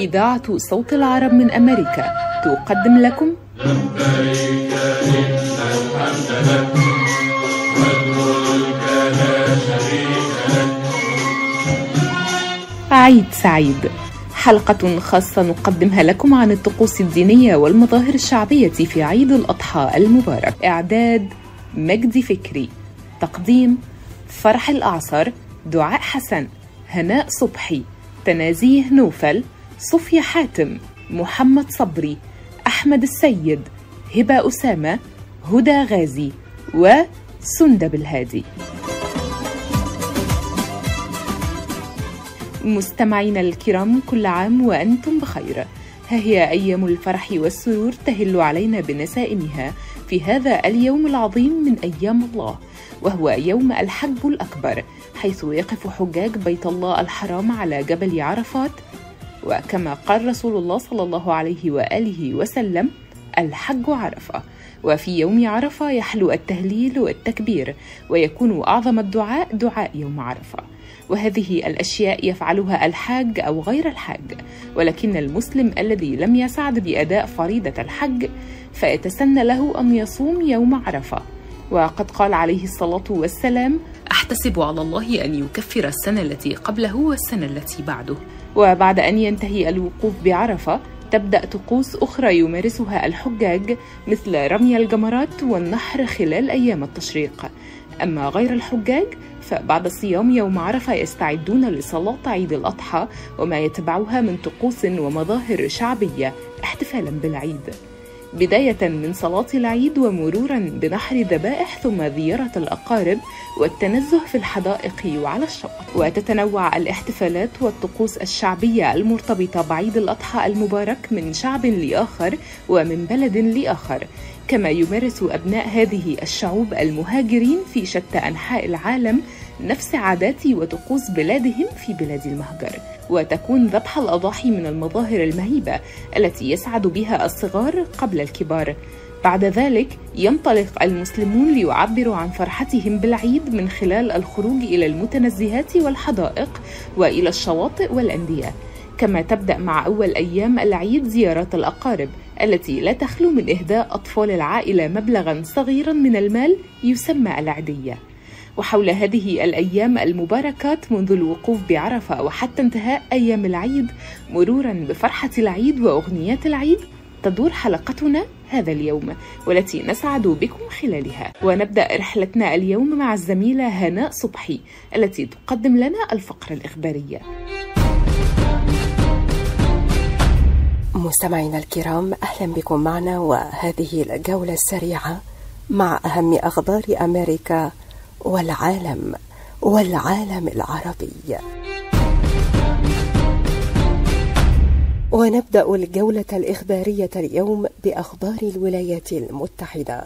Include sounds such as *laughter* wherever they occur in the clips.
إذاعة صوت العرب من أمريكا تقدم لكم. لبيك إن الحمد لك والملك لا شريك لك عيد سعيد. حلقة خاصة نقدمها لكم عن الطقوس الدينية والمظاهر الشعبية في عيد الأضحى المبارك. إعداد مجدي فكري. تقديم فرح الأعصر دعاء حسن هناء صبحي تنازيه نوفل صفية حاتم محمد صبري أحمد السيد هبة أسامة هدى غازي وسندب الهادي. مستمعينا الكرام كل عام وأنتم بخير. ها هي أيام الفرح والسرور تهل علينا بنسائمها في هذا اليوم العظيم من أيام الله وهو يوم الحج الأكبر حيث يقف حجاج بيت الله الحرام على جبل عرفات وكما قال رسول الله صلى الله عليه وآله وسلم الحج عرفة. وفي يوم عرفة يحلو التهليل والتكبير ويكون أعظم الدعاء دعاء يوم عرفة. وهذه الأشياء يفعلها الحاج أو غير الحاج. ولكن المسلم الذي لم يسعد بأداء فريضة الحج فيتسنى له أن يصوم يوم عرفة. وقد قال عليه الصلاة والسلام أحتسب على الله أن يكفر السنة التي قبله والسنة التي بعده. وبعد أن ينتهي الوقوف بعرفة تبدأ طقوس أخرى يمارسها الحجاج مثل رمي الجمرات والنحر خلال أيام التشريق. أما غير الحجاج فبعد صيام يوم عرفة يستعدون لصلاة عيد الأضحى وما يتبعها من طقوس ومظاهر شعبية احتفالا بالعيد. بداية من صلاة العيد ومرورا بنحر ذبائح ثم زيارة الأقارب والتنزه في الحدائق وعلى الشط. وتتنوع الاحتفالات والطقوس الشعبية المرتبطة بعيد الأضحى المبارك من شعب لآخر ومن بلد لآخر. كما يمارس أبناء هذه الشعوب المهاجرين في شتى أنحاء العالم نفس عادات وطقوس بلادهم في بلاد المهجر وتكون ذبح الأضاحي من المظاهر المهيبة التي يسعد بها الصغار قبل الكبار. بعد ذلك ينطلق المسلمون ليعبروا عن فرحتهم بالعيد من خلال الخروج إلى المتنزهات والحدائق وإلى الشواطئ والأندية. كما تبدأ مع أول أيام العيد زيارات الأقارب التي لا تخلو من إهداء أطفال العائلة مبلغا صغيرا من المال يسمى العدية وحول هذه الأيام المباركات منذ الوقوف بعرفة وحتى انتهاء أيام العيد مرورا بفرحة العيد وأغنيات العيد تدور حلقتنا هذا اليوم والتي نسعد بكم خلالها. ونبدأ رحلتنا اليوم مع الزميلة هناء صبحي التي تقدم لنا الفقرة الإخبارية. مستمعينا الكرام أهلا بكم معنا وهذه الجولة السريعة مع أهم أخبار أمريكا والعالم والعالم العربي. ونبدأ الجولة الإخبارية اليوم بأخبار الولايات المتحدة.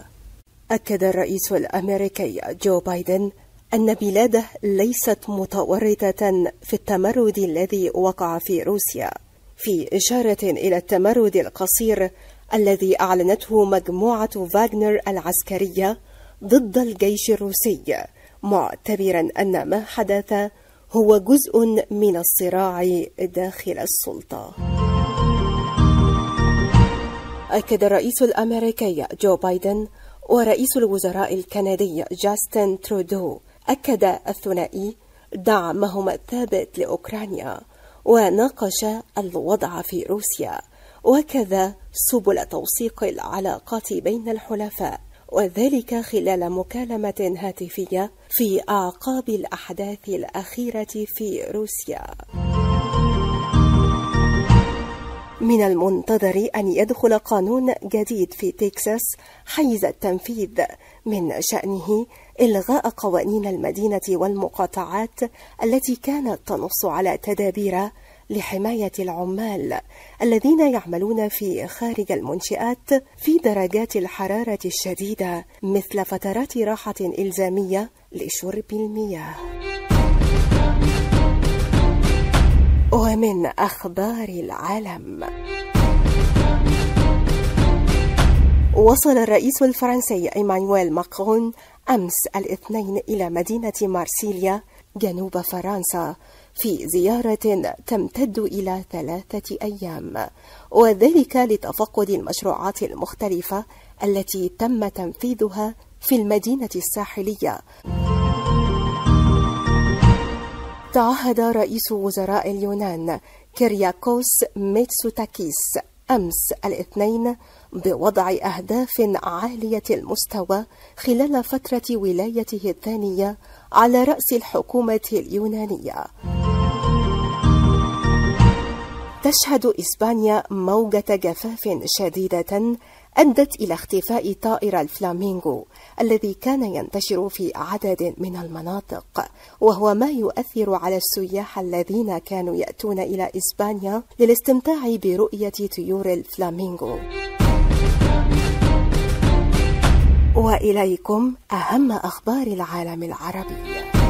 أكد الرئيس الأمريكي جو بايدن أن بلاده ليست متورطة في التمرد الذي وقع في روسيا. في إشارة إلى التمرد القصير الذي أعلنته مجموعة فاغنر العسكرية ضد الجيش الروسي. معتبرا أن ما حدث هو جزء من الصراع داخل السلطة. أكد الرئيس الأمريكي جو بايدن ورئيس الوزراء الكندي جاستن ترودو أكد الثنائي دعمهم الثابت لأوكرانيا وناقش الوضع في روسيا. وكذا سبل توثيق العلاقات بين الحلفاء. وذلك خلال مكالمة هاتفية في أعقاب الأحداث الأخيرة في روسيا. من المنتظر أن يدخل قانون جديد في تكساس حيز التنفيذ من شأنه إلغاء قوانين المدينة والمقاطعات التي كانت تنص على تدابير لحماية العمال الذين يعملون في خارج المنشآت في درجات الحرارة الشديدة مثل فترات راحة إلزامية لشرب المياه. ومن أخبار العالم وصل الرئيس الفرنسي إيمانويل ماكرون أمس الاثنين إلى مدينة مارسيليا جنوب فرنسا في زيارة تمتد إلى ثلاثة أيام وذلك لتفقد المشروعات المختلفة التي تم تنفيذها في المدينة الساحلية تعهد رئيس وزراء اليونان كيرياكوس ميتسوتاكيس أمس الاثنين بوضع أهداف عالية المستوى خلال فترة ولايته الثانية على رأس الحكومة اليونانية. تشهد إسبانيا موجة جفاف شديدة أدت إلى اختفاء طائر الفلامينغو الذي كان ينتشر في عدد من المناطق وهو ما يؤثر على السياح الذين كانوا يأتون إلى إسبانيا للاستمتاع برؤية طيور الفلامينغو. وإليكم أهم أخبار العالم العربي.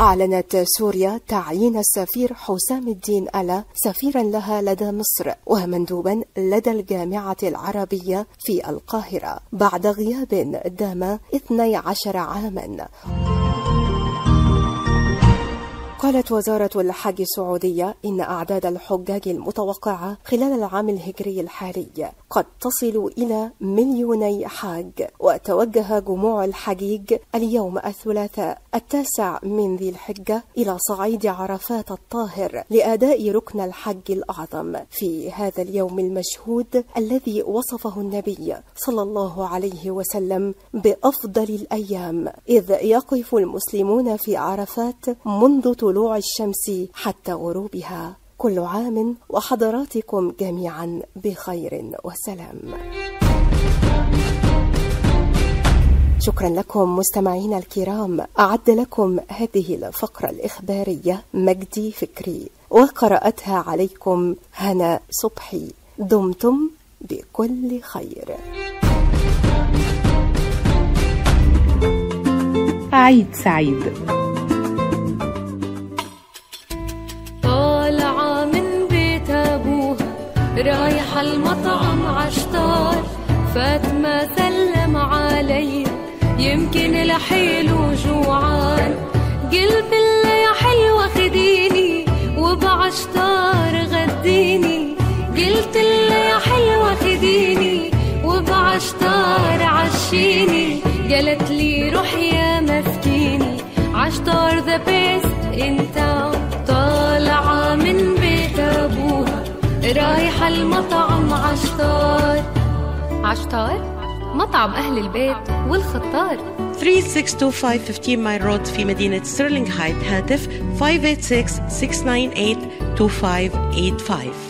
أعلنت سوريا تعيين السفير حسام الدين ألا سفيرا لها لدى مصر ومندوبا لدى الجامعة العربية في القاهرة بعد غياب دام 12 عاما. قالت وزارة الحج السعودية إن أعداد الحجاج المتوقعة خلال العام الهجري الحالي قد تصل إلى مليوني حاج. وتوجه جموع الحجيج اليوم الثلاثاء التاسع من ذي الحجة إلى صعيد عرفات الطاهر لأداء ركن الحج الأعظم. في هذا اليوم المشهود الذي وصفه النبي صلى الله عليه وسلم بأفضل الأيام إذ يقف المسلمون في عرفات منذ طلوع الشمس حتى غروبها. كل عام وحضراتكم جميعا بخير وسلام. شكرا لكم مستمعينا الكرام. أعد لكم هذه الفقرة الإخبارية مجدي فكري وقرأتها عليكم هنا صبحي. دمتم بكل خير. عيد سعيد. رايحة المطعم عشتار فاطمة سلم علي يمكن لحيله جوعان. قلت له يا حلوة خديني وبعشتار غديني. قلت له يا حلوة خديني وبعشتار عشيني. قالت لي روح يا مسكيني عشتار ذا بيست المطعم عشتار. عشتار؟ مطعم أهل البيت والخطار. 3625 15 Mile Road في مدينة ستيرلينغ هايت. هاتف 586-698-2585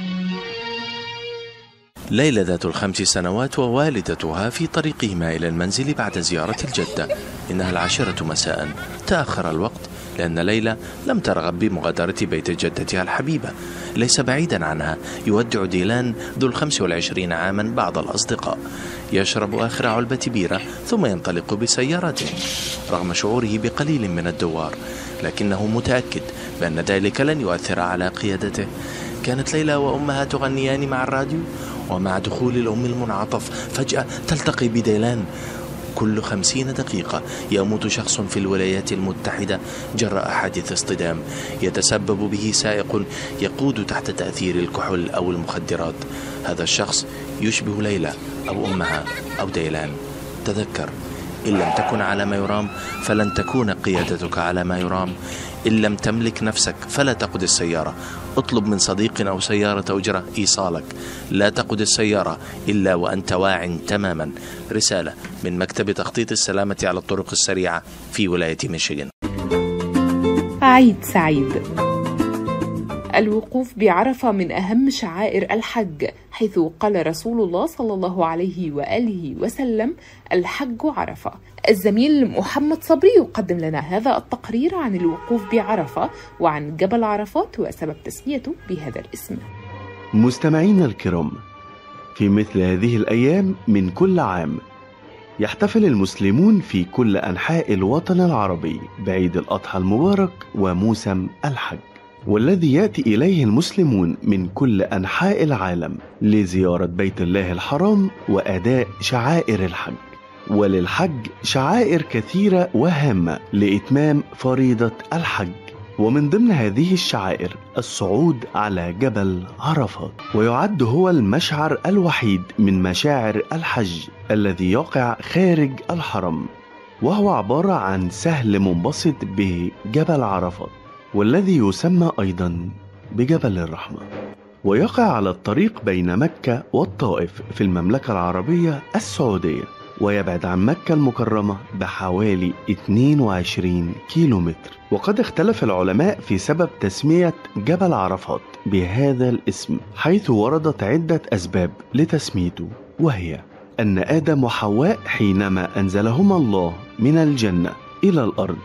ليلى ذات الخمس سنوات ووالدتها في طريقهما إلى المنزل بعد زيارة الجدة. إنها العاشرة مساء. تأخر الوقت لأن ليلى لم ترغب بمغادرة بيت جدتها الحبيبة. ليس بعيدا عنها. يودع ديلان ذو الخمس والعشرين عاما بعض الأصدقاء. يشرب آخر علبة بيرة ثم ينطلق بسيارته رغم شعوره بقليل من الدوار. لكنه متأكد بأن ذلك لن يؤثر على قيادته. كانت ليلى وأمها تغنيان مع الراديو ومع دخول الأم المنعطف. فجأة تلتقي بديلان. كل خمسين دقيقة يموت شخص في الولايات المتحدة. جراء حادث اصطدام. يتسبب به سائق يقود تحت تأثير الكحول أو المخدرات. هذا الشخص يشبه ليلى أو أمها أو ديلان. تذكر. إن لم تكن على ما يرام فلن تكون قيادتك على ما يرام. إن لم تملك نفسك فلا تقود السيارة. اطلب من صديق أو سيارة أجرة إيصالك. لا تقود السيارة إلا وأنت واع تماما. رسالة من مكتب تخطيط السلامة على الطرق السريعة في ولاية ميشيغان. عيد سعيد. الوقوف بعرفة من أهم شعائر الحج حيث قال رسول الله صلى الله عليه وآله وسلم الحج عرفة. الزميل محمد صبري يقدم لنا هذا التقرير عن الوقوف بعرفة وعن جبل عرفات وسبب تسميته بهذا الاسم. مستمعينا الكرام في مثل هذه الأيام من كل عام يحتفل المسلمون في كل أنحاء الوطن العربي بعيد الأضحى المبارك وموسم الحج. والذي يأتي إليه المسلمون من كل أنحاء العالم لزيارة بيت الله الحرام وأداء شعائر الحج وللحج شعائر كثيرة وهامة لإتمام فريضة الحج. ومن ضمن هذه الشعائر الصعود على جبل عرفات ويعد هو المشعر الوحيد من مشاعر الحج الذي يقع خارج الحرم وهو عبارة عن سهل منبسط بجبل عرفات. والذي يسمى أيضا بجبل الرحمة. ويقع على الطريق بين مكة والطائف في المملكة العربية السعودية ويبعد عن مكة المكرمة بحوالي 22 كيلومتر. وقد اختلف العلماء في سبب تسمية جبل عرفات بهذا الاسم حيث وردت عدة أسباب لتسميته وهي أن آدم وحواء حينما أنزلهما الله من الجنة إلى الأرض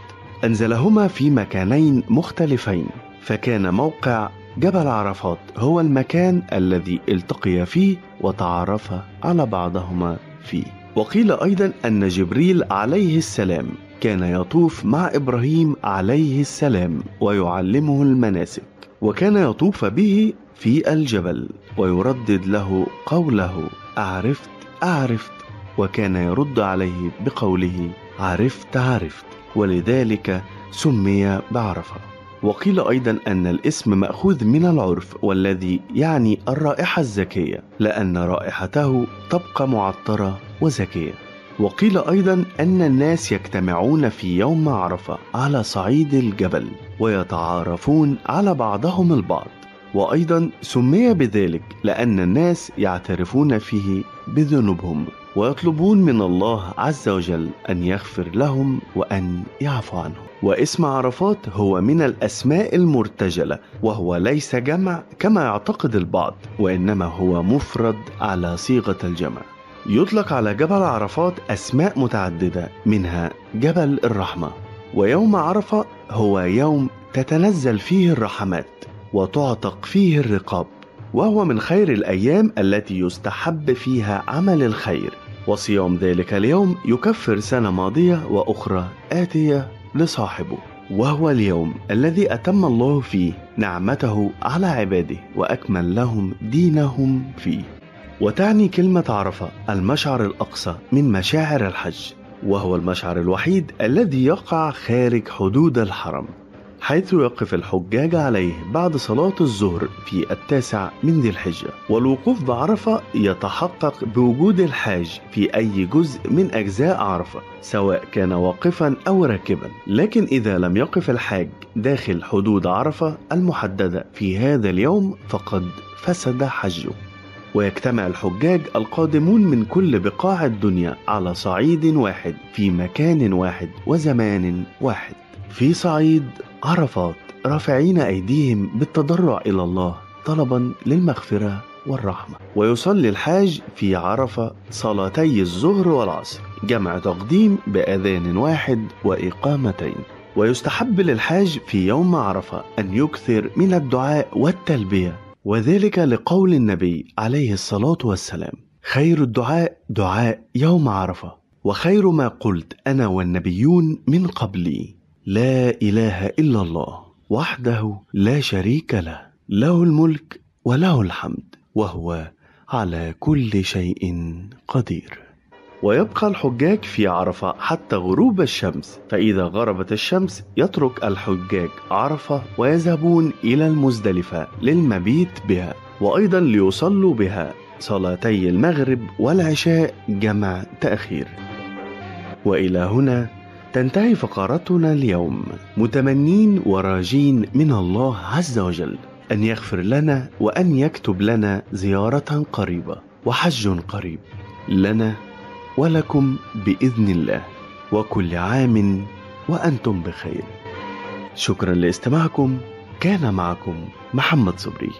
أنزلهما في مكانين مختلفين فكان موقع جبل عرفات هو المكان الذي التقي فيه وتعرفا على بعضهما فيه. وقيل أيضا أن جبريل عليه السلام كان يطوف مع إبراهيم عليه السلام ويعلمه المناسك وكان يطوف به في الجبل ويردد له قوله أعرفت أعرفت وكان يرد عليه بقوله عرفت عرفت. ولذلك سمي بعرفة. وقيل أيضا أن الاسم مأخوذ من العرف والذي يعني الرائحة الزكية لأن رائحته تبقى معطرة وزكية. وقيل أيضا أن الناس يجتمعون في يوم عرفة على صعيد الجبل ويتعارفون على بعضهم البعض. وأيضا سمي بذلك لأن الناس يعترفون فيه بذنوبهم. ويطلبون من الله عز وجل أن يغفر لهم وأن يعفو عنهم. واسم عرفات هو من الأسماء المرتجلة وهو ليس جمع كما يعتقد البعض وإنما هو مفرد على صيغة الجمع. يطلق على جبل عرفات أسماء متعددة منها جبل الرحمة. ويوم عرفة هو يوم تتنزل فيه الرحمات وتعتق فيه الرقاب. وهو من خير الأيام التي يستحب فيها عمل الخير. وصيام ذلك اليوم يكفر سنة ماضية وأخرى آتية لصاحبه وهو اليوم الذي أتم الله فيه نعمته على عباده وأكمل لهم دينهم فيه. وتعني كلمة عرفة المشعر الأقصى من مشاعر الحج وهو المشعر الوحيد الذي يقع خارج حدود الحرم. حيث يقف الحجاج عليه بعد صلاة الظهر في التاسع من ذي الحجة. والوقوف بعرفة يتحقق بوجود الحاج في أي جزء من أجزاء عرفة سواء كان واقفا أو راكبا. لكن إذا لم يقف الحاج داخل حدود عرفة المحددة في هذا اليوم فقد فسد حجه. ويجتمع الحجاج القادمون من كل بقاع الدنيا على صعيد واحد في مكان واحد وزمان واحد. في صعيد عرفات رافعين أيديهم بالتضرع إلى الله طلبا للمغفرة والرحمة. ويصلي الحاج في عرفة صلاتي الظهر والعصر جمع تقديم بأذان واحد وإقامتين. ويستحب للحاج في يوم عرفة أن يكثر من الدعاء والتلبية. وذلك لقول النبي عليه الصلاة والسلام خير الدعاء دعاء يوم عرفة وخير ما قلت أنا والنبيون من قبلي. لا إله إلا الله وحده لا شريك له له الملك وله الحمد وهو على كل شيء قدير. ويبقى الحجاج في عرفة حتى غروب الشمس فإذا غربت الشمس يترك الحجاج عرفة ويذهبون إلى المزدلفة للمبيت بها وأيضا ليصلوا بها صلاتي المغرب والعشاء جمع تأخير. وإلى هنا تنتهي فقرتنا اليوم. متمنين وراجين من الله عز وجل أن يغفر لنا وأن يكتب لنا زيارة قريبة وحج قريب لنا ولكم بإذن الله. وكل عام وأنتم بخير. شكرا لاستماعكم. كان معكم محمد صبري.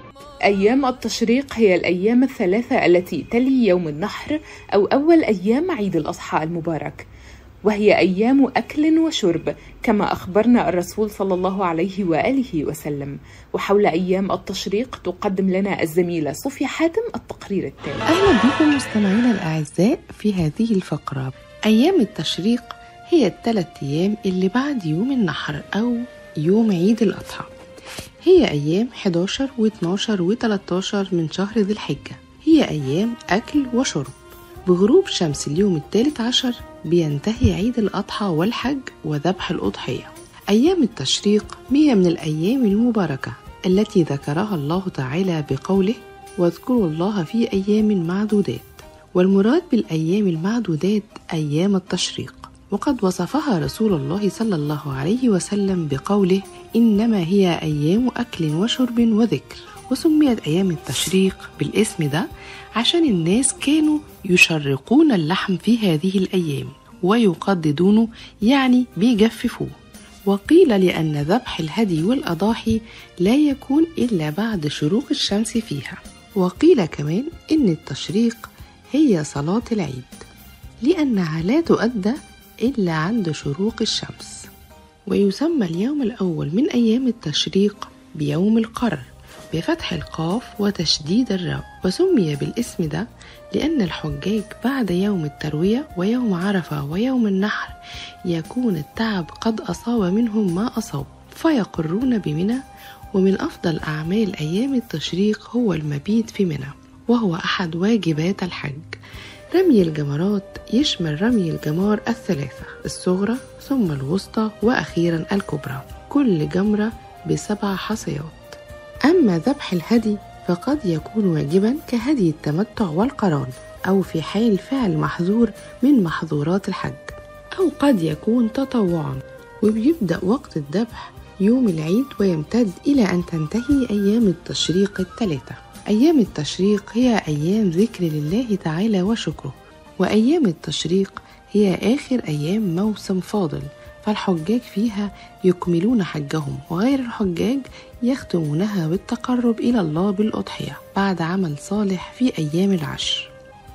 أيام التشريق هي الأيام الثلاثة التي تلي يوم النحر أو أول أيام عيد الأضحى المبارك. وهي أيام أكل وشرب كما أخبرنا الرسول صلى الله عليه وآله وسلم. وحول أيام التشريق تقدم لنا الزميلة صوفيا حاتم التقرير التالي. أهلا بكم مستمعينا الأعزاء في هذه الفقرة. أيام التشريق هي الثلاث أيام اللي بعد يوم النحر أو يوم عيد الأضحى. هي أيام 11 و12 و13 من شهر ذي الحجة. هي أيام أكل وشرب. بغروب شمس اليوم الثالث عشر بينتهي عيد الأضحى والحج وذبح الأضحية. أيام التشريق هي من الأيام المباركة التي ذكرها الله تعالى بقوله واذكروا الله في أيام معدودات والمراد بالأيام المعدودات أيام التشريق. وقد وصفها رسول الله صلى الله عليه وسلم بقوله إنما هي أيام أكل وشرب وذكر وسميت أيام التشريق بالاسم ده عشان الناس كانوا يشرقون اللحم في هذه الأيام. ويقددونه يعني بيجففوه. وقيل لأن ذبح الهدي والأضاحي لا يكون إلا بعد شروق الشمس فيها. وقيل كمان إن التشريق هي صلاة العيد لأنها لا تؤدى إلا عند شروق الشمس. ويسمى اليوم الأول من أيام التشريق بيوم القر بفتح القاف وتشديد الراء وسمي بالاسم ده لأن الحجاج بعد يوم التروية ويوم عرفة ويوم النحر يكون التعب قد أصاب منهم ما أصاب فيقرون بمنى ومن أفضل أعمال أيام التشريق هو المبيت في منى وهو أحد واجبات الحج. رمي الجمرات يشمل رمي الجمار الثلاثة الصغرى ثم الوسطى وأخيرا الكبرى. كل جمرة بسبع حصيات. أما ذبح الهدي فقد يكون واجبا كهدي التمتع والقران أو في حال فعل محظور من محظورات الحج. أو قد يكون تطوعا وبيبدأ وقت الذبح يوم العيد ويمتد إلى أن تنتهي أيام التشريق الثلاثة. أيام التشريق هي أيام ذكر لله تعالى وشكره وأيام التشريق هي آخر أيام موسم فاضل فالحجاج فيها يكملون حجهم وغير الحجاج يختمونها بالتقرب إلى الله بالأضحية بعد عمل صالح في أيام العشر.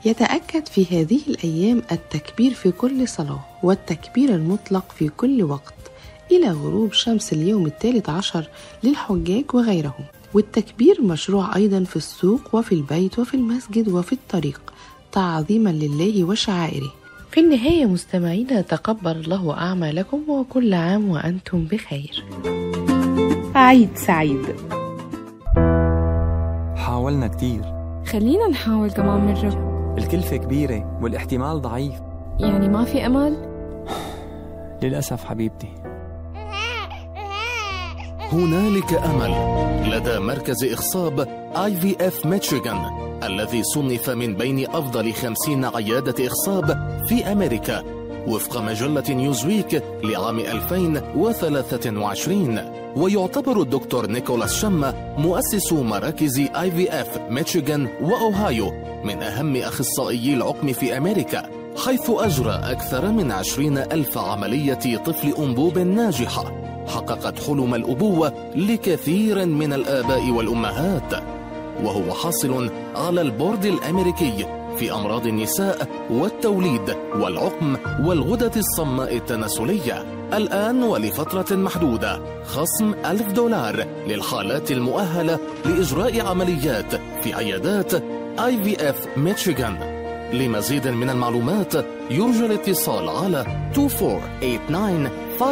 يتأكد في هذه الأيام التكبير في كل صلاة والتكبير المطلق في كل وقت إلى غروب شمس اليوم الثالث عشر للحجاج وغيرهم. والتكبير مشروع أيضا في السوق وفي البيت وفي المسجد وفي الطريق تعظيما لله وشعائره. في النهاية مستمعينا تقبل الله أعمالكم وكل عام وأنتم بخير. عيد سعيد. حاولنا كتير. خلينا نحاول كمان مرة الكلفة كبيرة والاحتمال ضعيف. يعني ما في أمل؟ للأسف حبيبتي. هنالك أمل لدى مركز إخصاب IVF ميشيغان الذي صنف من بين أفضل خمسين عيادة إخصاب في أمريكا وفق مجلة نيوزويك لعام 2023 ويعتبر الدكتور نيكولاس شما مؤسس مراكز IVF ميشيغان وأوهايو من أهم اخصائيي العقم في أمريكا حيث أجرى أكثر من عشرين ألف عملية طفل أنبوب ناجحة. حققت حلم الأبوة لكثير من الآباء والأمهات وهو حاصل على البورد الأمريكي في أمراض النساء والتوليد والعقم والغدة الصماء التناسلية. الآن ولفترة محدودة خصم ألف دولار للحالات المؤهلة لإجراء عمليات في عيادات اي في اف ميشيغان لمزيد من المعلومات يرجى الاتصال على 2489529600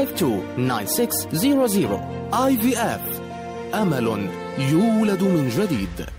IVF أمل يولد من جديد.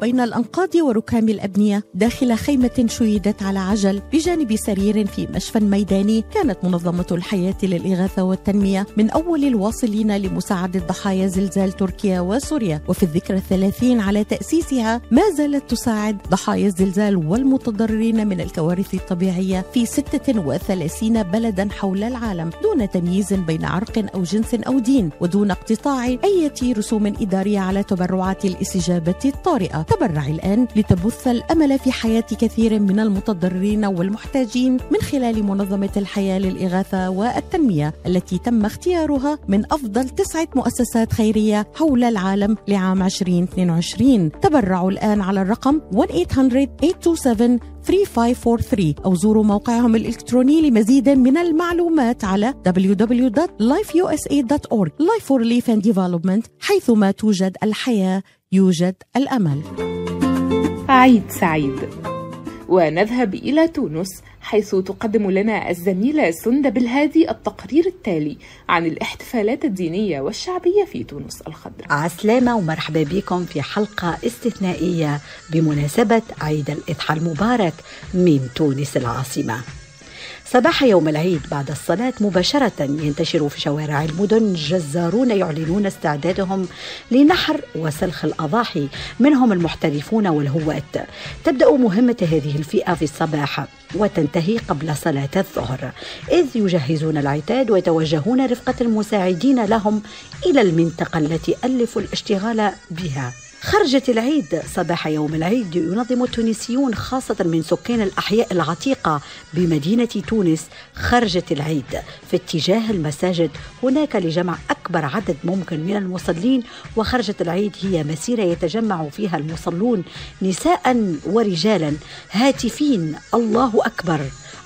بين الأنقاض وركام الأبنية داخل خيمة شيدت على عجل بجانب سرير في مشفى ميداني كانت منظمة الحياة للإغاثة والتنمية من أول الواصلين لمساعدة ضحايا زلزال تركيا وسوريا. وفي الذكرى الثلاثين على تأسيسها ما زالت تساعد ضحايا الزلزال والمتضررين من الكوارث الطبيعية في 36 بلدا حول العالم دون تمييز بين عرق أو جنس أو دين ودون اقتطاع أي رسوم إدارية على تبرعات الإستجابة الطارئة. تبرع الآن لتبث الأمل في حياة كثير من المتضررين والمحتاجين من خلال منظمة الحياة للإغاثة والتنمية التي تم اختيارها من أفضل تسعة مؤسسات خيرية حول العالم لعام 2022 تبرعوا الآن على الرقم 1-800-827 3543 أو زوروا موقعهم الإلكتروني لمزيد من المعلومات على www.lifeusa.org Life for Relief and Development حيثما توجد الحياة يوجد الأمل. عيد سعيد. ونذهب إلى تونس حيث تقدم لنا الزميلة سندة بالهادي التقرير التالي عن الاحتفالات الدينية والشعبية في تونس الخضراء عسلامة ومرحبا بكم في حلقة استثنائية بمناسبة عيد الإضحى المبارك من تونس العاصمة. صباح يوم العيد بعد الصلاة مباشرة ينتشر في شوارع المدن. جزارون يعلنون استعدادهم لنحر وسلخ الأضاحي. منهم المحترفون والهواة. تبدأ مهمة هذه الفئة في الصباح وتنتهي قبل صلاة الظهر. إذ يجهزون العتاد ويتوجهون رفقة المساعدين لهم إلى المنطقة التي ألفوا الاشتغال بها. خرجت العيد صباح يوم العيد ينظم التونسيون خاصة من سكان الأحياء العتيقة بمدينة تونس خرجت العيد. في اتجاه المساجد هناك لجمع أكبر عدد ممكن من المصلين وخرجة العيد هي مسيرة يتجمع فيها المصلون نساء ورجالا هاتفين. الله أكبر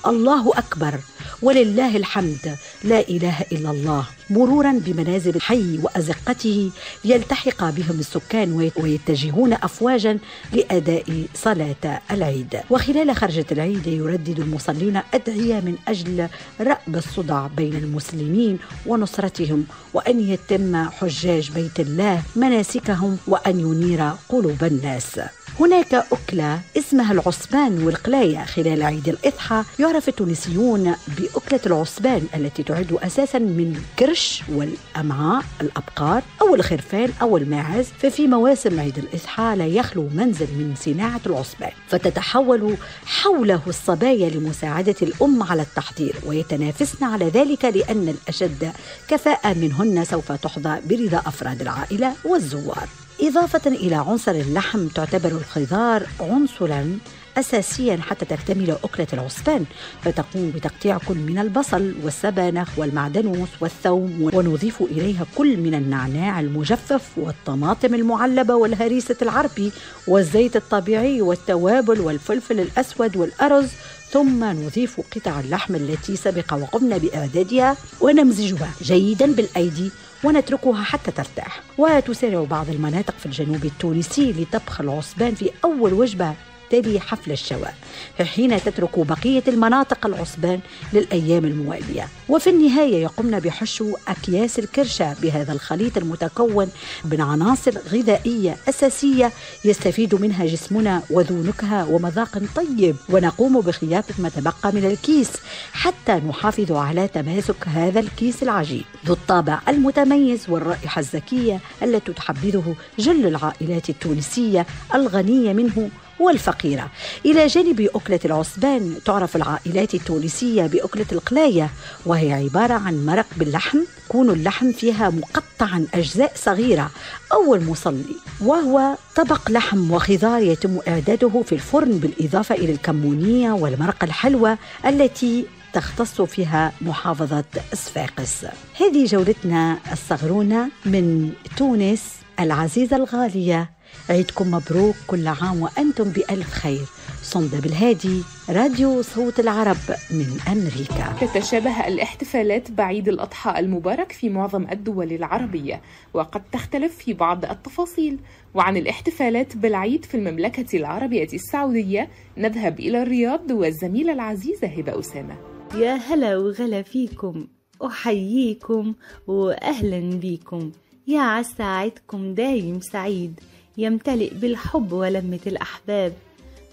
الله أكبر. ولله الحمد. لا إله إلا الله. مرورا بمنازل الحي وأزقته ليلتحق بهم السكان ويتجهون أفواجا لأداء صلاة العيد. وخلال خرجة العيد يردد المصلين أدعية من أجل رأب الصدع بين المسلمين ونصرتهم وأن يتم حجاج بيت الله مناسكهم وأن ينير قلوب الناس. هناك أكلة اسمها العصبان والقلاية. خلال عيد الإضحى يعرف التونسيون بأكلة العصبان التي تعد أساسا من الكرش والأمعاء الأبقار أو الخرفان أو الماعز ففي مواسم عيد الإضحى لا يخلو منزل من صناعة العصبان فتتحول حوله الصبايا لمساعدة الأم على التحضير ويتنافسن على ذلك لأن الأشد كفاءة منهن سوف تحظى برضا أفراد العائلة والزوار. إضافة إلى عنصر اللحم تعتبر الخضار عنصرا أساسيا حتى تكتمل أكلة العصبان فتقوم بتقطيع كل من البصل والسبانخ والمعدنوس والثوم ونضيف إليها كل من النعناع المجفف والطماطم المعلبة والهريسة العربي والزيت الطبيعي والتوابل والفلفل الأسود والأرز. ثم نضيف قطع اللحم التي سبق وقمنا بإعدادها ونمزجها جيدا بالأيدي ونتركها حتى ترتاح. وتسارع بعض المناطق في الجنوب التونسي لطبخ العصبان في أول وجبة تلي حفل الشواء حين تترك بقية المناطق العصبان للأيام الموالية. وفي النهاية يقمن بحشو أكياس الكرشة بهذا الخليط المتكون من عناصر غذائية أساسية يستفيد منها جسمنا وذو نكهة ومذاق طيب. ونقوم بخياطة ما تبقى من الكيس حتى نحافظ على تماسك هذا الكيس العجيب ذو الطابع المتميز والرائحة الزكية التي تحبذه جل العائلات التونسية الغنية منه والفقيرة. إلى جانب أكلة العصبان تعرف العائلات التونسية بأكلة القلاية وهي عبارة عن مرق باللحم. يكون اللحم فيها مقطعا أجزاء صغيرة أو المصلي وهو طبق لحم وخضار يتم إعداده في الفرن بالإضافة إلى الكمونية والمرق الحلوى التي تختص فيها محافظة صفاقس هذه جولتنا الصغرونة من تونس العزيزة الغالية. عيدكم مبروك كل عام وأنتم بألف خير. صندة بالهادي راديو صوت العرب من أمريكا. تتشابه الاحتفالات بعيد الأضحى المبارك في معظم الدول العربية وقد تختلف في بعض التفاصيل. وعن الاحتفالات بالعيد في المملكة العربية السعودية نذهب إلى الرياض والزميلة العزيزة هبة أسامة. يا هلا وغلا فيكم أحييكم وأهلا بيكم يا عسى عيدكم دايم سعيد. يمتلئ بالحب ولمة الأحباب.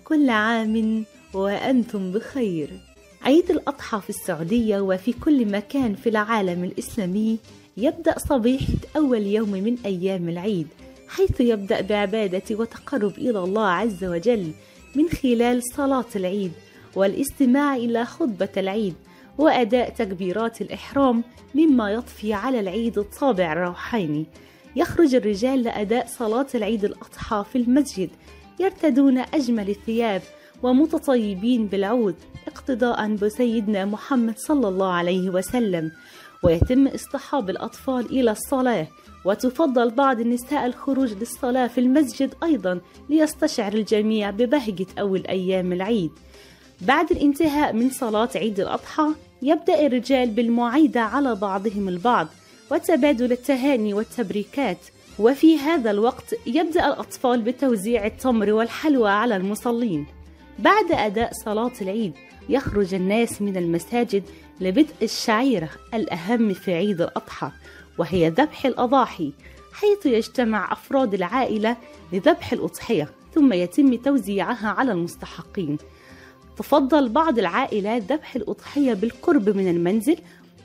كل عام وأنتم بخير. عيد الأضحى في السعودية وفي كل مكان في العالم الإسلامي يبدأ صبيحة أول يوم من أيام العيد حيث يبدأ بعبادة وتقرب إلى الله عز وجل من خلال صلاة العيد والاستماع إلى خطبة العيد وأداء تكبيرات الإحرام مما يضفي على العيد الطابع الروحاني. يخرج الرجال لأداء صلاة العيد الأضحى في المسجد يرتدون أجمل الثياب ومتطيبين بالعود اقتداء بسيدنا محمد صلى الله عليه وسلم. ويتم اصطحاب الأطفال إلى الصلاة وتفضل بعض النساء الخروج للصلاة في المسجد أيضا ليستشعر الجميع ببهجة أول أيام العيد. بعد الانتهاء من صلاة عيد الأضحى يبدأ الرجال بالمعايدة على بعضهم البعض وتبادل التهاني والتبريكات. وفي هذا الوقت يبدأ الأطفال بتوزيع التمر والحلوى على المصلين. بعد أداء صلاة العيد يخرج الناس من المساجد لبدء الشعيرة الأهم في عيد الأضحى وهي ذبح الأضاحي حيث يجتمع أفراد العائلة لذبح الأضحية ثم يتم توزيعها على المستحقين. تفضل بعض العائلات ذبح الأضحية بالقرب من المنزل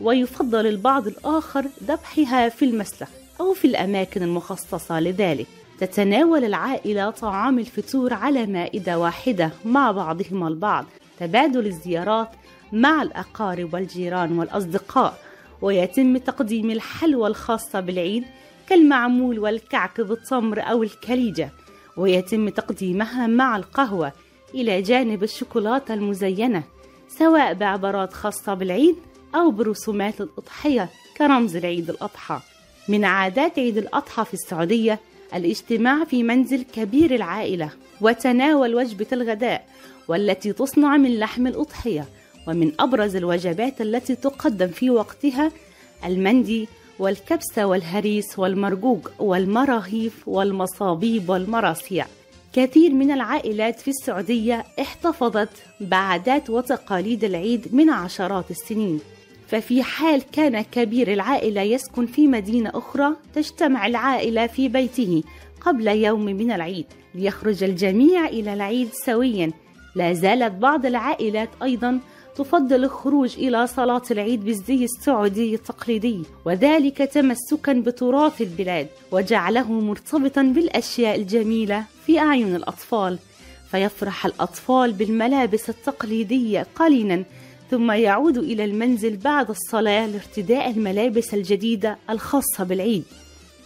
ويفضل البعض الآخر ذبحها في المسلخ أو في الأماكن المخصصة لذلك. تتناول العائلة طعام الفطور على مائدة واحدة مع بعضهم البعض. تبادل الزيارات مع الأقارب والجيران والأصدقاء. ويتم تقديم الحلوى الخاصة بالعيد كالمعمول والكعك بالتمر أو الكليجة. ويتم تقديمها مع القهوة إلى جانب الشوكولاتة المزينة سواء بعبارات خاصة بالعيد أو برسومات الأضحية كرمز لعيد الأضحى. من عادات عيد الأضحى في السعودية الاجتماع في منزل كبير العائلة وتناول وجبة الغداء والتي تصنع من لحم الأضحية ومن أبرز الوجبات التي تقدم في وقتها المندي والكبسة والهريس والمرجوج والمراهيف والمصابيب والمراسيع. كثير من العائلات في السعودية احتفظت بعادات وتقاليد العيد من عشرات السنين. ففي حال كان كبير العائلة يسكن في مدينة أخرى تجتمع العائلة في بيته قبل يوم من العيد ليخرج الجميع إلى العيد سويا. لا زالت بعض العائلات أيضا تفضل الخروج إلى صلاة العيد بالزي السعودي التقليدي وذلك تمسكا بتراث البلاد وجعله مرتبطا بالأشياء الجميلة في أعين الأطفال. فيفرح الأطفال بالملابس التقليدية قليلا ثم يعود إلى المنزل بعد الصلاة لارتداء الملابس الجديدة الخاصة بالعيد.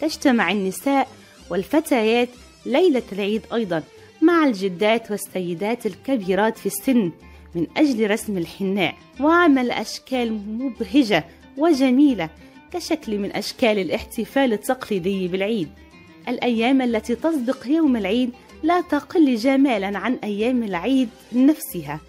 تجتمع النساء والفتيات ليلة العيد أيضا مع الجدات والسيدات الكبيرات في السن من أجل رسم الحناء وعمل أشكال مبهجة وجميلة كشكل من أشكال الاحتفال التقليدي بالعيد. الأيام التي تسبق يوم العيد لا تقل جمالا عن أيام العيد نفسها.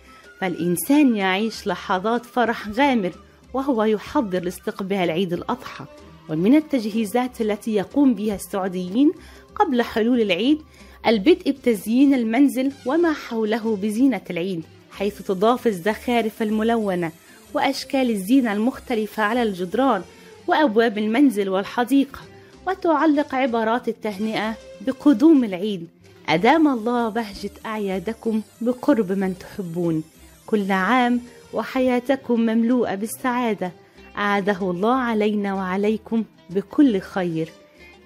فالإنسان يعيش لحظات فرح غامر وهو يحضر لاستقبال عيد الأضحى. ومن التجهيزات التي يقوم بها السعوديين قبل حلول العيد البدء بتزيين المنزل وما حوله بزينة العيد حيث تضاف الزخارف الملونة وأشكال الزينة المختلفة على الجدران وأبواب المنزل والحديقة وتعلق عبارات التهنئة بقدوم العيد. أدام الله بهجة أعيادكم بقرب من تحبون. كل عام وحياتكم مملوءة بالسعادة. أعاده الله علينا وعليكم بكل خير.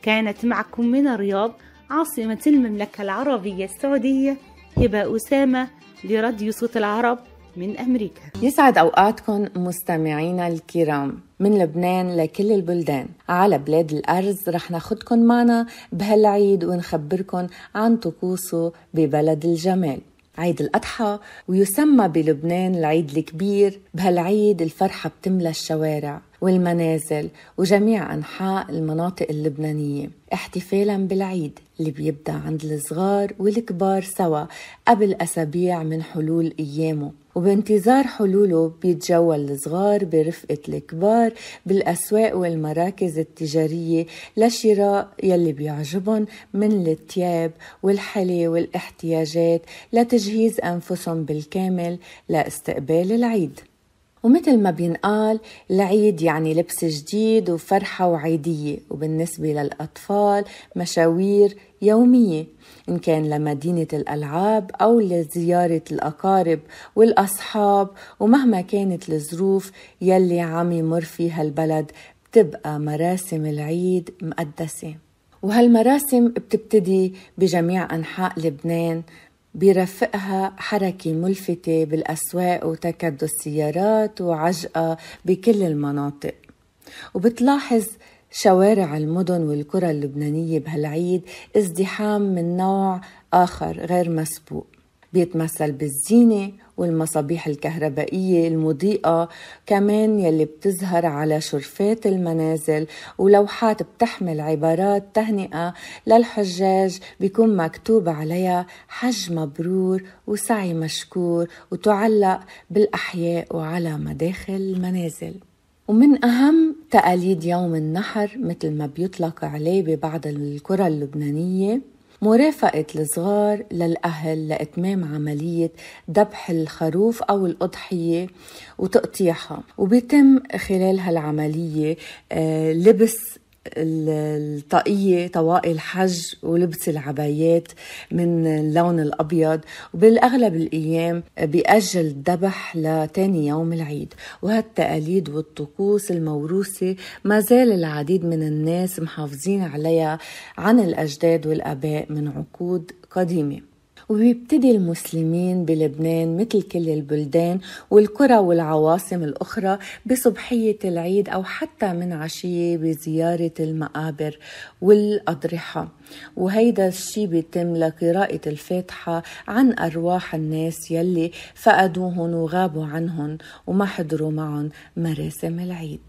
كانت معكم من الرياض عاصمة المملكة العربية السعودية هبة أسامة لراديو صوت العرب من أمريكا. يسعد أوقاتكم مستمعينا الكرام من لبنان لكل البلدان. على بلاد الأرز رح ناخدكن معنا بهالعيد ونخبركن عن طقوسه ببلد الجمال. عيد الأضحى ويسمى بلبنان العيد الكبير. بهالعيد الفرحة بتملى الشوارع والمنازل وجميع أنحاء المناطق اللبنانية احتفالا بالعيد اللي بيبدأ عند الصغار والكبار سوا قبل أسابيع من حلول أيامه. وبانتظار حلوله بيتجول الصغار برفقة الكبار بالأسواق والمراكز التجارية لشراء يلي بيعجبهم من التياب والحلي والاحتياجات لتجهيز أنفسهم بالكامل لاستقبال العيد. ومثل ما بينقال العيد يعني لبس جديد وفرحة وعيدية. وبالنسبة للأطفال مشاوير يومية. إن كان لمدينة الألعاب أو لزيارة الأقارب والأصحاب. ومهما كانت الظروف يلي عم يمر فيها البلد بتبقى مراسم العيد مقدسة. وهالمراسم بتبتدي بجميع أنحاء لبنان. بيرافقها حركة ملفتة بالأسواق وتكدس السيارات وعجقة بكل المناطق. وبتلاحظ شوارع المدن والقرى اللبنانية بهالعيد ازدحام من نوع آخر غير مسبوق. بيتمثل بالزينة والمصابيح الكهربائية المضيئة كمان يلي بتظهر على شرفات المنازل ولوحات بتحمل عبارات تهنئة للحجاج بيكون مكتوب عليها حج مبرور وسعي مشكور وتعلق بالأحياء وعلى مداخل المنازل. ومن أهم تقاليد يوم النحر مثل ما بيطلق عليه ببعض القرى اللبنانية مرافقة الصغار للأهل لإتمام عملية ذبح الخروف أو الأضحية وتقطيعها. وبيتم خلال هالعملية آه، لبس الطاقية طواقي الحج ولبس العبايات من اللون الأبيض. وبالأغلب الأيام بيأجل الذبح لتاني يوم العيد. وهالتقاليد والطقوس الموروثة ما زال العديد من الناس محافظين عليها عن الأجداد والآباء من عقود قديمة. وبيبتدي المسلمين بلبنان مثل كل البلدان والقرى والعواصم الأخرى بصبحية العيد أو حتى من عشية بزيارة المقابر والأضرحة. وهيدا الشي بيتم لقراءة الفاتحة عن أرواح الناس يلي فقدوهن وغابوا عنهم وما حضروا معهم مراسم العيد.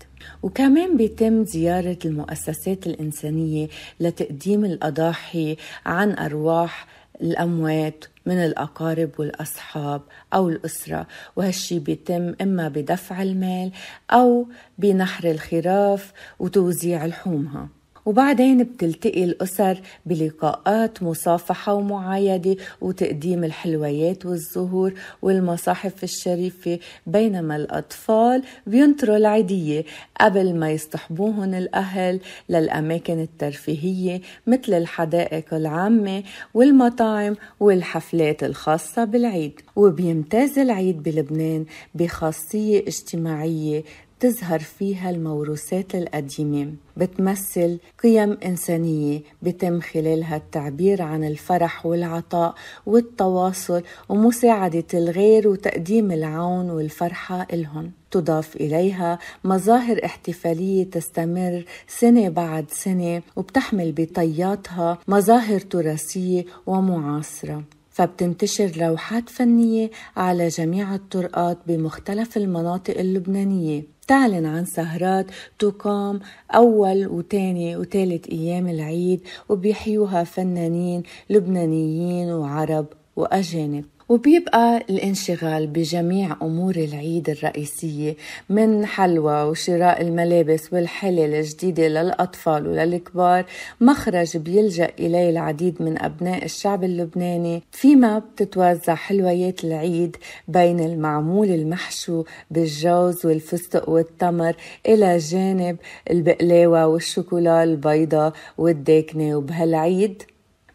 وكمان بيتم زيارة المؤسسات الإنسانية لتقديم الأضاحي عن أرواح الأموات من الأقارب والأصحاب أو الأسرة وهالشي بيتم إما بدفع المال أو بنحر الخراف وتوزيع لحومها. وبعدين بتلتقي الأسر بلقاءات مصافحة ومعايدة وتقديم الحلويات والزهور والمصاحف الشريفة بينما الأطفال بينطروا العيدية قبل ما يصطحبوهن الأهل للأماكن الترفيهية مثل الحدائق العامة والمطاعم والحفلات الخاصة بالعيد. وبيمتاز العيد بلبنان بخاصية اجتماعية بتظهر فيها الموروثات القديمة. بتمثل قيم إنسانية بتم خلالها التعبير عن الفرح والعطاء والتواصل ومساعدة الغير وتقديم العون والفرحة إلهم. تضاف إليها مظاهر احتفالية تستمر سنة بعد سنة وبتحمل بطياتها مظاهر تراثية ومعاصرة. فبتنتشر لوحات فنية على جميع الطرقات بمختلف المناطق اللبنانية. تعلن عن سهرات تقام أول وتاني وتالت أيام العيد وبيحيوها فنانين لبنانيين وعرب وأجانب. وبيبقى الانشغال بجميع أمور العيد الرئيسية من حلوى وشراء الملابس والحلل الجديدة للأطفال وللكبار مخرج بيلجأ إليه العديد من أبناء الشعب اللبناني فيما بتتوزع حلويات العيد بين المعمول المحشو بالجوز والفستق والتمر إلى جانب البقلاوة والشوكولا البيضاء والداكنة. وبهالعيد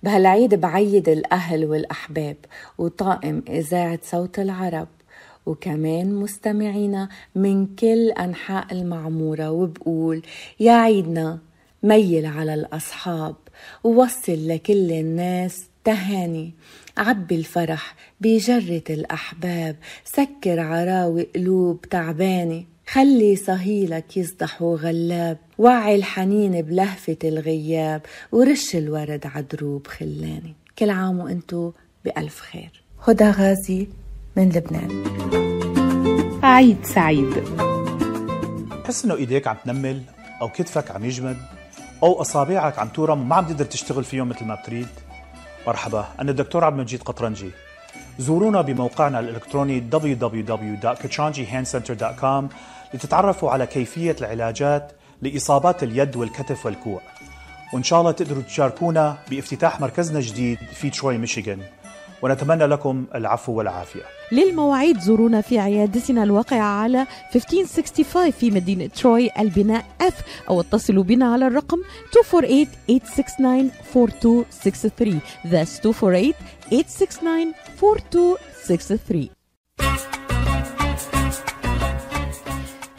بهالعيد بعيد الأهل والأحباب وطاقم إذاعة صوت العرب وكمان مستمعينا من كل أنحاء المعمورة وبقول يا عيدنا ميل على الأصحاب ووصل لكل الناس تهاني عبي الفرح بجرة الأحباب سكر عراوي قلوب تعبانة خلي صهيلك يصدح غلاب وعي الحنين بلهفة الغياب ورش الورد عدروب خلاني. كل عام وانتو بألف خير. هدى غازي من لبنان. عيد سعيد. تحس إنه إيديك عم تنمل أو كتفك عم يجمد أو أصابعك عم تورم ما عم تقدر تشتغل فيهم مثل ما بتريد؟ مرحبا أنا الدكتور عبد المجيد قطرنجي. زورونا بموقعنا الإلكتروني www.kachanjihandcenter.com لتتعرفوا على كيفية العلاجات لإصابات اليد والكتف والكوع. وإن شاء الله تقدروا تشاركونا بافتتاح مركزنا الجديد في تروي ميشيغان. ونتمنى لكم العفو والعافية. للمواعيد زورونا في عيادتنا الواقعة على 1565 في مدينة تروي البناء F أو اتصلوا بنا على الرقم 248-869-4263 That's 248-869-4263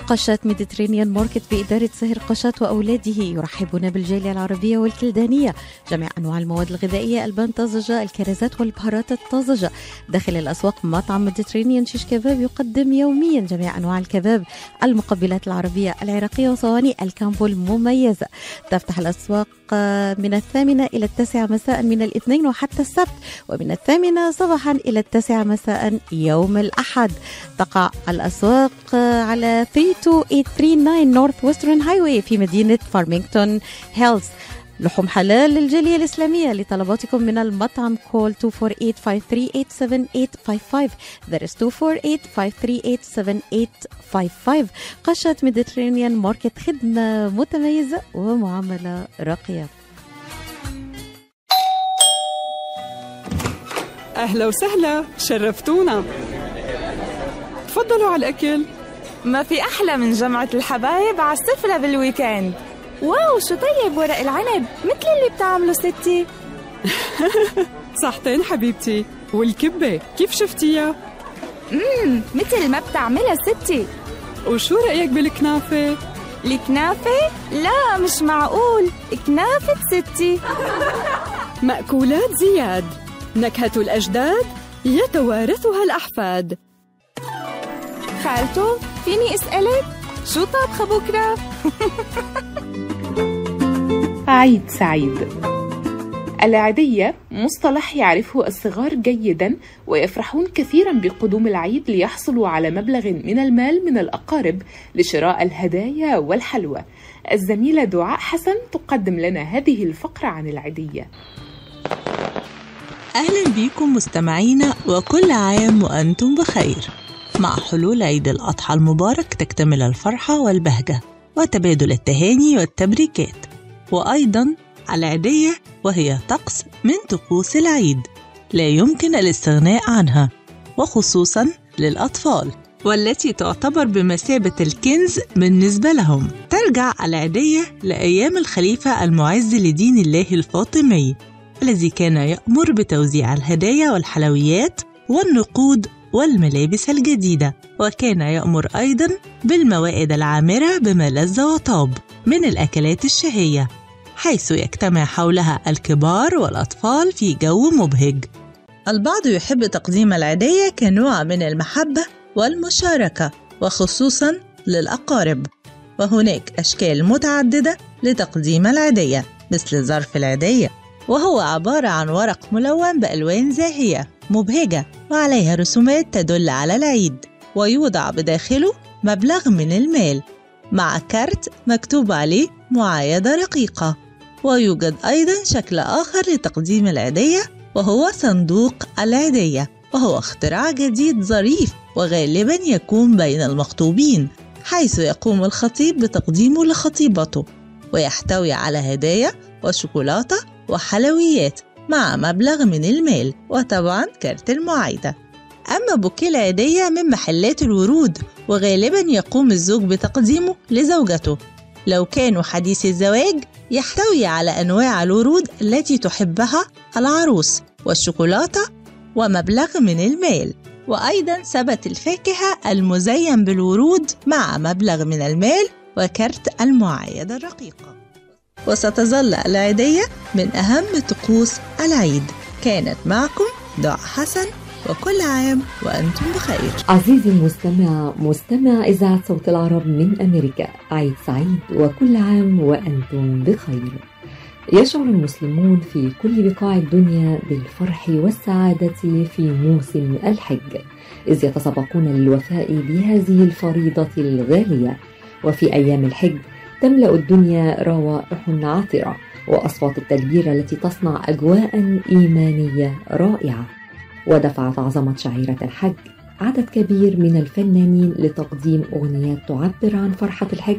قشات Mediterranean Market بإدارة سهر قشات وأولاده يرحبون بالجالية العربية والكلدانية. جميع أنواع المواد الغذائية البان طازجة الكرزات والبهارات الطازجة. داخل الأسواق مطعم Mediterranean شيش كباب يقدم يوميا جميع أنواع الكباب. المقبلات العربية العراقية وصواني ال combo المميزة تفتح الأسواق من الثامنة إلى التاسعة مساء من الاثنين وحتى السبت ومن الثامنة صباحا إلى التاسعة مساء يوم الأحد. تقع الأسواق على 32839 Northwestern Highway في مدينة فارمينغتون هيلز لحوم حلال للجالية الإسلامية لطلباتكم من المطعم call 248-538-7855 that is 248-538-7855 قشة Mediterranean Market خدمة متميزة ومعاملة راقية. أهلا وسهلا شرفتونا. تفضلوا على الأكل. ما في أحلى من جمعة الحبايب على السفرة بال weekend. wow شو طيب ورق العنب؟ مثل اللي بتعمله ستي. *laughs* صحتين حبيبتي. والكبة كيف شفتيها؟ امم مثل ما بتعملها ستي. وشو رأيك بالكنافة؟ الكنافة؟ لا مش معقول. كنافة ستي. *laughs* مأكولات زياد. نكهة الأجداد يتوارثها الأحفاد. خالته فيني أسألك؟ شو طابخة بكرة؟ عيد *laughs* سعيد. العيدية مصطلح يعرفه الصغار جيدا ويفرحون كثيرا بقدوم العيد ليحصلوا على مبلغ من المال من الأقارب لشراء الهدايا والحلوى. الزميلة دعاء حسن تقدم لنا هذه الفقرة عن العيدية أهلا بكم مستمعينا وكل عام وأنتم بخير. مع حلول عيد الأضحى المبارك تكتمل الفرحة والبهجة وتبادل التهاني والتبريكات. وأيضا العيدية وهي طقس من طقوس العيد لا يمكن الاستغناء عنها وخصوصا للأطفال والتي تعتبر بمثابة الكنز بالنسبة لهم. ترجع العيدية لأيام الخليفة المعز لدين الله الفاطمي الذي كان يأمر بتوزيع الهدايا والحلويات والنقود والملابس الجديدة. وكان يأمر أيضا بالموائد العامرة بما لذ وطاب من الأكلات الشهية حيث يجتمع حولها الكبار والأطفال في جو مبهج. البعض يحب تقديم العيدية كنوع من المحبة والمشاركة وخصوصا للأقارب. وهناك أشكال متعددة لتقديم العيدية مثل ظرف العيدية وهو عبارة عن ورق ملون بألوان زاهية. مبهجة وعليها رسومات تدل على العيد ويوضع بداخله مبلغ من المال. مع كارت مكتوب عليه معايدة رقيقة ويوجد أيضا شكل آخر لتقديم العيدية وهو صندوق العيدية وهو اختراع جديد ظريف وغالبا يكون بين المخطوبين حيث يقوم الخطيب بتقديمه لخطيبته ويحتوي على هدايا وشوكولاتة وحلويات. مع مبلغ من المال وطبعا كارت المعايدة. أما بوكيه العيدية من محلات الورود وغالبا يقوم الزوج بتقديمه لزوجته. لو كانوا حديث الزواج يحتوي على أنواع الورود التي تحبها العروس والشوكولاتة ومبلغ من المال. وأيضا ثبت الفاكهة المزين بالورود مع مبلغ من المال وكرت المعايدة الرقيقة. وستظل العيدية من أهم طقوس العيد. كانت معكم دعاء حسن وكل عام وأنتم بخير. عزيزي المستمع مستمع إذاعة صوت العرب من أمريكا عيد سعيد وكل عام وأنتم بخير. يشعر المسلمون في كل بقاع الدنيا بالفرح والسعادة في موسم الحج. إذ يتسابقون للوفاء بهذه الفريضة الغالية. وفي أيام الحج تملأ الدنيا روائح عطرة وأصوات التكبير التي تصنع أجواء إيمانية رائعة. ودفعت عظمة شعيرة الحج عدد كبير من الفنانين لتقديم أغنيات تعبر عن فرحة الحج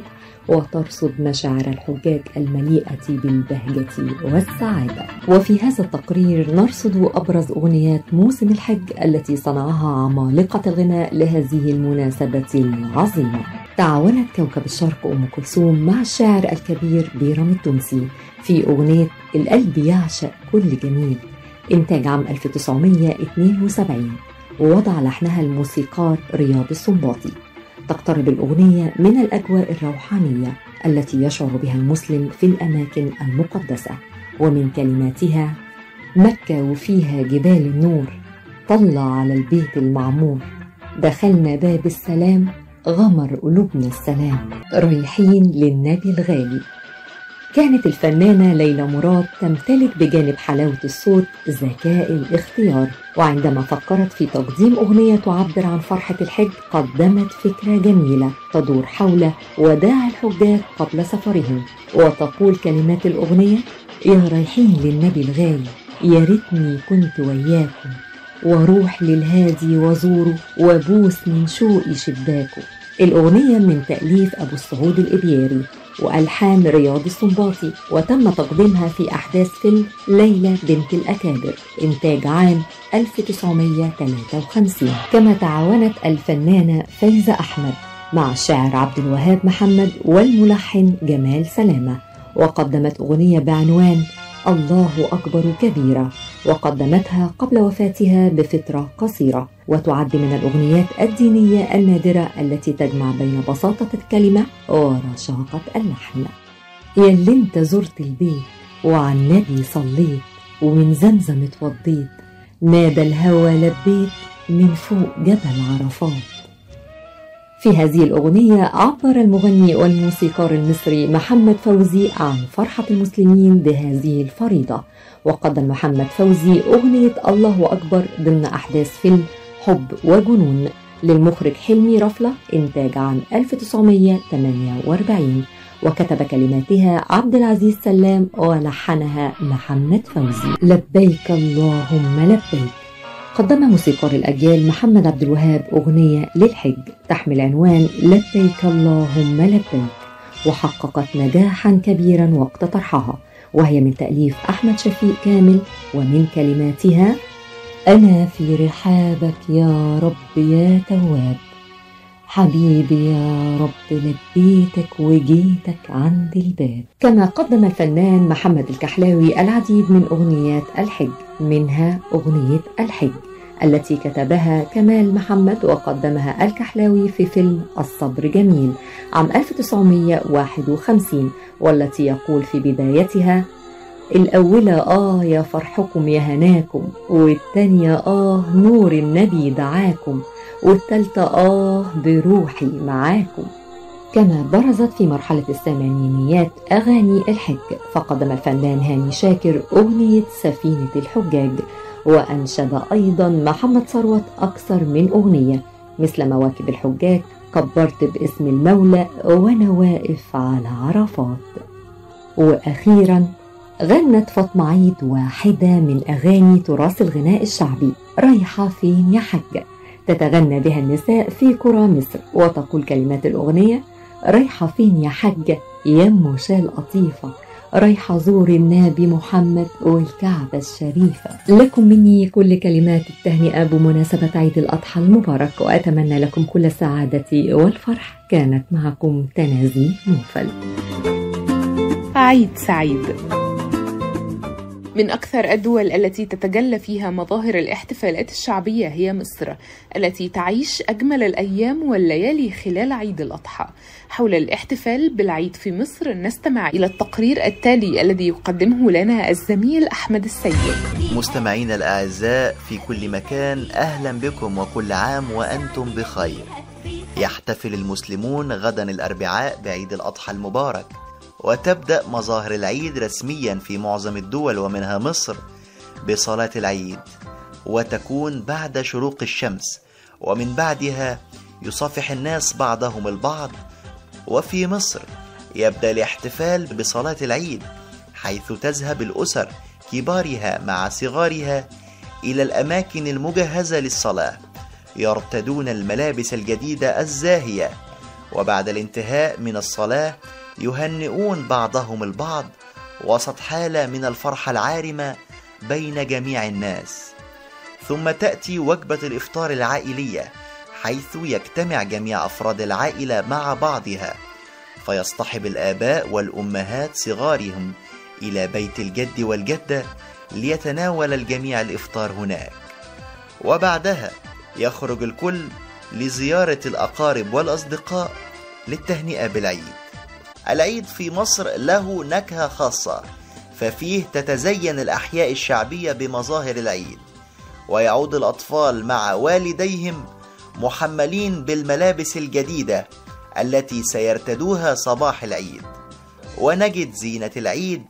وترصد مشاعر الحجاج المليئة بالبهجة والسعادة. وفي هذا التقرير نرصد أبرز أغنيات موسم الحج التي صنعها عمالقة الغناء لهذه المناسبة العظيمة. تعاونت كوكب الشرق أم كلثوم مع الشاعر الكبير بيرام التونسي في أغنية القلب يعشق كل جميل. إنتاج عام 1972 ووضع لحنها الموسيقار رياض السنباطي تقترب الأغنية من الأجواء الروحانية التي يشعر بها المسلم في الأماكن المقدسة ومن كلماتها مكة وفيها جبال النور طلع على البيت المعمور دخلنا باب السلام غمر قلوبنا السلام. رايحين للنبي الغالي. كانت الفنانة ليلى مراد تمتلك بجانب حلاوة الصوت ذكاء الاختيار وعندما فكرت في تقديم أغنية تعبر عن فرحة الحج قدمت فكرة جميلة تدور حول وداع الحجاج قبل سفرهم وتقول كلمات الأغنية يا رايحين للنبي الغالي يا ريتني كنت وياكم وأروح للهادي وازوره وابوس من شوقي شباكه. الأغنية من تأليف أبو السعود الإبياري. وألحان رياض السنباطي وتم تقديمها في أحداث فيلم ليلى بنت الأكابر إنتاج عام 1953 كما تعاونت الفنانة فايزة أحمد مع الشاعر عبد الوهاب محمد والملحن جمال سلامة. وقدمت أغنية بعنوان الله أكبر كبيرة وقدمتها قبل وفاتها بفترة قصيرة. وتعد من الأغنيات الدينية النادرة التي تجمع بين بساطة الكلمة ورشاقة اللحن يا اللي انت زرت البيت وعن النبي صليت ومن زمزم اتوضيت نادى الهوى لبيت من فوق جبل عرفات. في هذه الأغنية عبر المغني والموسيقار المصري محمد فوزي عن فرحة المسلمين بهذه الفريضة. وقدم محمد فوزي أغنية الله أكبر ضمن أحداث فيلم حب وجنون للمخرج حلمي رفلة إنتاج عام 1948 وكتب كلماتها عبد العزيز سلام ولحنها محمد فوزي. لبيك اللهم لبيك. قدم موسيقار الأجيال محمد عبد الوهاب أغنية للحج. تحمل عنوان لبيك اللهم لبيك. وحققت نجاحا كبيرا وقت طرحها. وهي من تأليف أحمد شفيق كامل. ومن كلماتها أنا في رحابك يا رب يا تواب. حبيبي يا رب لبيتك وجيتك عند الباب. كما قدم الفنان محمد الكحلاوي العديد من أغنيات الحج. منها أغنية الحج التي كتبها كمال محمد وقدمها الكحلاوي في فيلم الصبر جميل عام 1951 والتي يقول في بدايتها الأولى آه يا فرحكم يا هناكم والتانية آه نور النبي دعاكم والتالتة آه بروحي معاكم. كما برزت في مرحلة الثمانينيات أغاني الحج فقدم الفنان هاني شاكر أغنية سفينة الحجاج وأنشد أيضا محمد ثروت أكثر من أغنية. مثل مواكب الحجاج كبرت باسم المولى وأنا واقف على عرفات. وأخيرا غنت فاطمة عيد واحدة من أغاني تراث الغناء الشعبي رايحة فين يا حجة تتغنى بها النساء في قرى مصر. وتقول كلمات الأغنية رايحة فين يا حجة يم شال قطيفة رايحة زور النبي محمد والكعبة الشريفة. لكم مني كل كلمات التهنئة بمناسبة عيد الأضحى المبارك وأتمنى لكم كل السعادة والفرح. كانت معكم تنازي نوفل. عيد سعيد. من أكثر الدول التي تتجلى فيها مظاهر الاحتفالات الشعبية هي مصر التي تعيش أجمل الأيام والليالي خلال عيد الأضحى. حول الاحتفال بالعيد في مصر نستمع إلى التقرير التالي الذي يقدمه لنا الزميل أحمد السيد. مستمعينا الأعزاء في كل مكان أهلا بكم وكل عام وأنتم بخير. يحتفل المسلمون غدا الأربعاء بعيد الأضحى المبارك. وتبدأ مظاهر العيد رسميا في معظم الدول ومنها مصر بصلاة العيد وتكون بعد شروق الشمس ومن بعدها يصافح الناس بعضهم البعض. وفي مصر يبدأ الاحتفال بصلاة العيد حيث تذهب الأسر كبارها مع صغارها إلى الأماكن المجهزة للصلاة يرتدون الملابس الجديدة الزاهية. وبعد الانتهاء من الصلاة يهنئون بعضهم البعض وسط حالة من الفرحة العارمة بين جميع الناس. ثم تأتي وجبة الإفطار العائلية حيث يجتمع جميع أفراد العائلة مع بعضها فيصطحب الآباء والأمهات صغارهم إلى بيت الجد والجدة ليتناول الجميع الإفطار هناك. وبعدها يخرج الكل لزيارة الأقارب والأصدقاء للتهنئة بالعيد. العيد في مصر له نكهة خاصة ففيه تتزين الأحياء الشعبية بمظاهر العيد. ويعود الأطفال مع والديهم محملين بالملابس الجديدة التي سيرتدوها صباح العيد. ونجد زينة العيد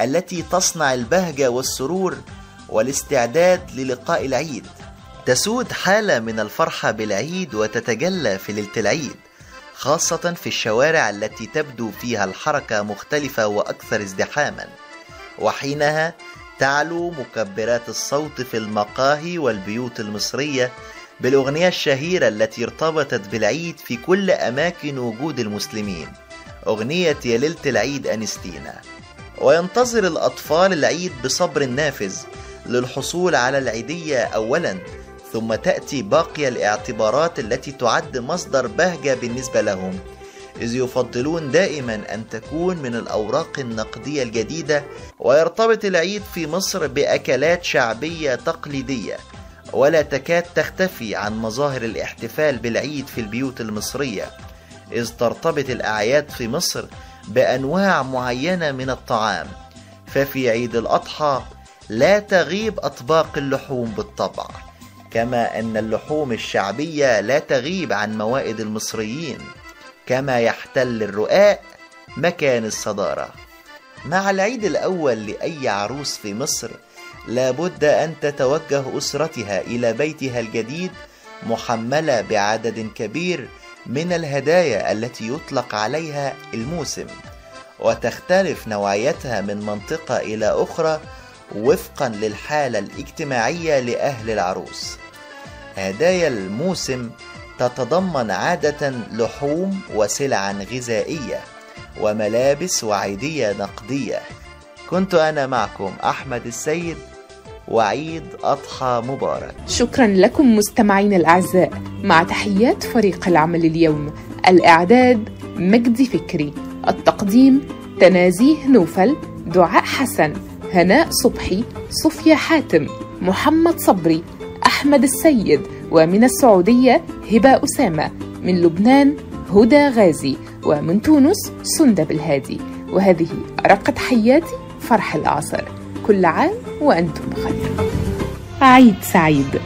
التي تصنع البهجة والسرور والاستعداد للقاء العيد. تسود حالة من الفرحة بالعيد وتتجلى في ليلة العيد. خاصة في الشوارع التي تبدو فيها الحركة مختلفة وأكثر ازدحاما. وحينها تعلو مكبرات الصوت في المقاهي والبيوت المصرية بالأغنية الشهيرة التي ارتبطت بالعيد في كل أماكن وجود المسلمين. أغنية يا ليلة العيد أنستينا. وينتظر الأطفال العيد بصبر نافذ للحصول على العيدية أولا. ثم تأتي باقي الاعتبارات التي تعد مصدر بهجة بالنسبة لهم إذ يفضلون دائما أن تكون من الأوراق النقدية الجديدة ويرتبط العيد في مصر بأكلات شعبية تقليدية ولا تكاد تختفي عن مظاهر الاحتفال بالعيد في البيوت المصرية إذ ترتبط الأعياد في مصر بأنواع معينة من الطعام ففي عيد الأضحى لا تغيب أطباق اللحوم بالطبع. كما أن اللحوم الشعبية لا تغيب عن موائد المصريين كما يحتل الرقاق مكان الصدارة. مع العيد الأول لأي عروس في مصر لابد أن تتوجه أسرتها إلى بيتها الجديد محملة بعدد كبير من الهدايا التي يطلق عليها الموسم. وتختلف نوعيتها من منطقة إلى أخرى وفقا للحالة الاجتماعية لأهل العروس. هدايا الموسم تتضمن عادة لحوم وسلعا غذائية وملابس وعيدية نقدية. كنت أنا معكم أحمد السيد وعيد أضحى مبارك. شكرا لكم مستمعين الأعزاء. مع تحيات فريق العمل اليوم الإعداد مجدي فكري التقديم تنازيه نوفل دعاء حسن هناء صبحي صفيا حاتم محمد صبري أحمد السيد ومن السعودية هبة أسامة من لبنان هدى غازي ومن تونس سندب الهادي. وهذه أرق تحياتي فرح الأعصر. كل عام وأنتم بخير. عيد سعيد.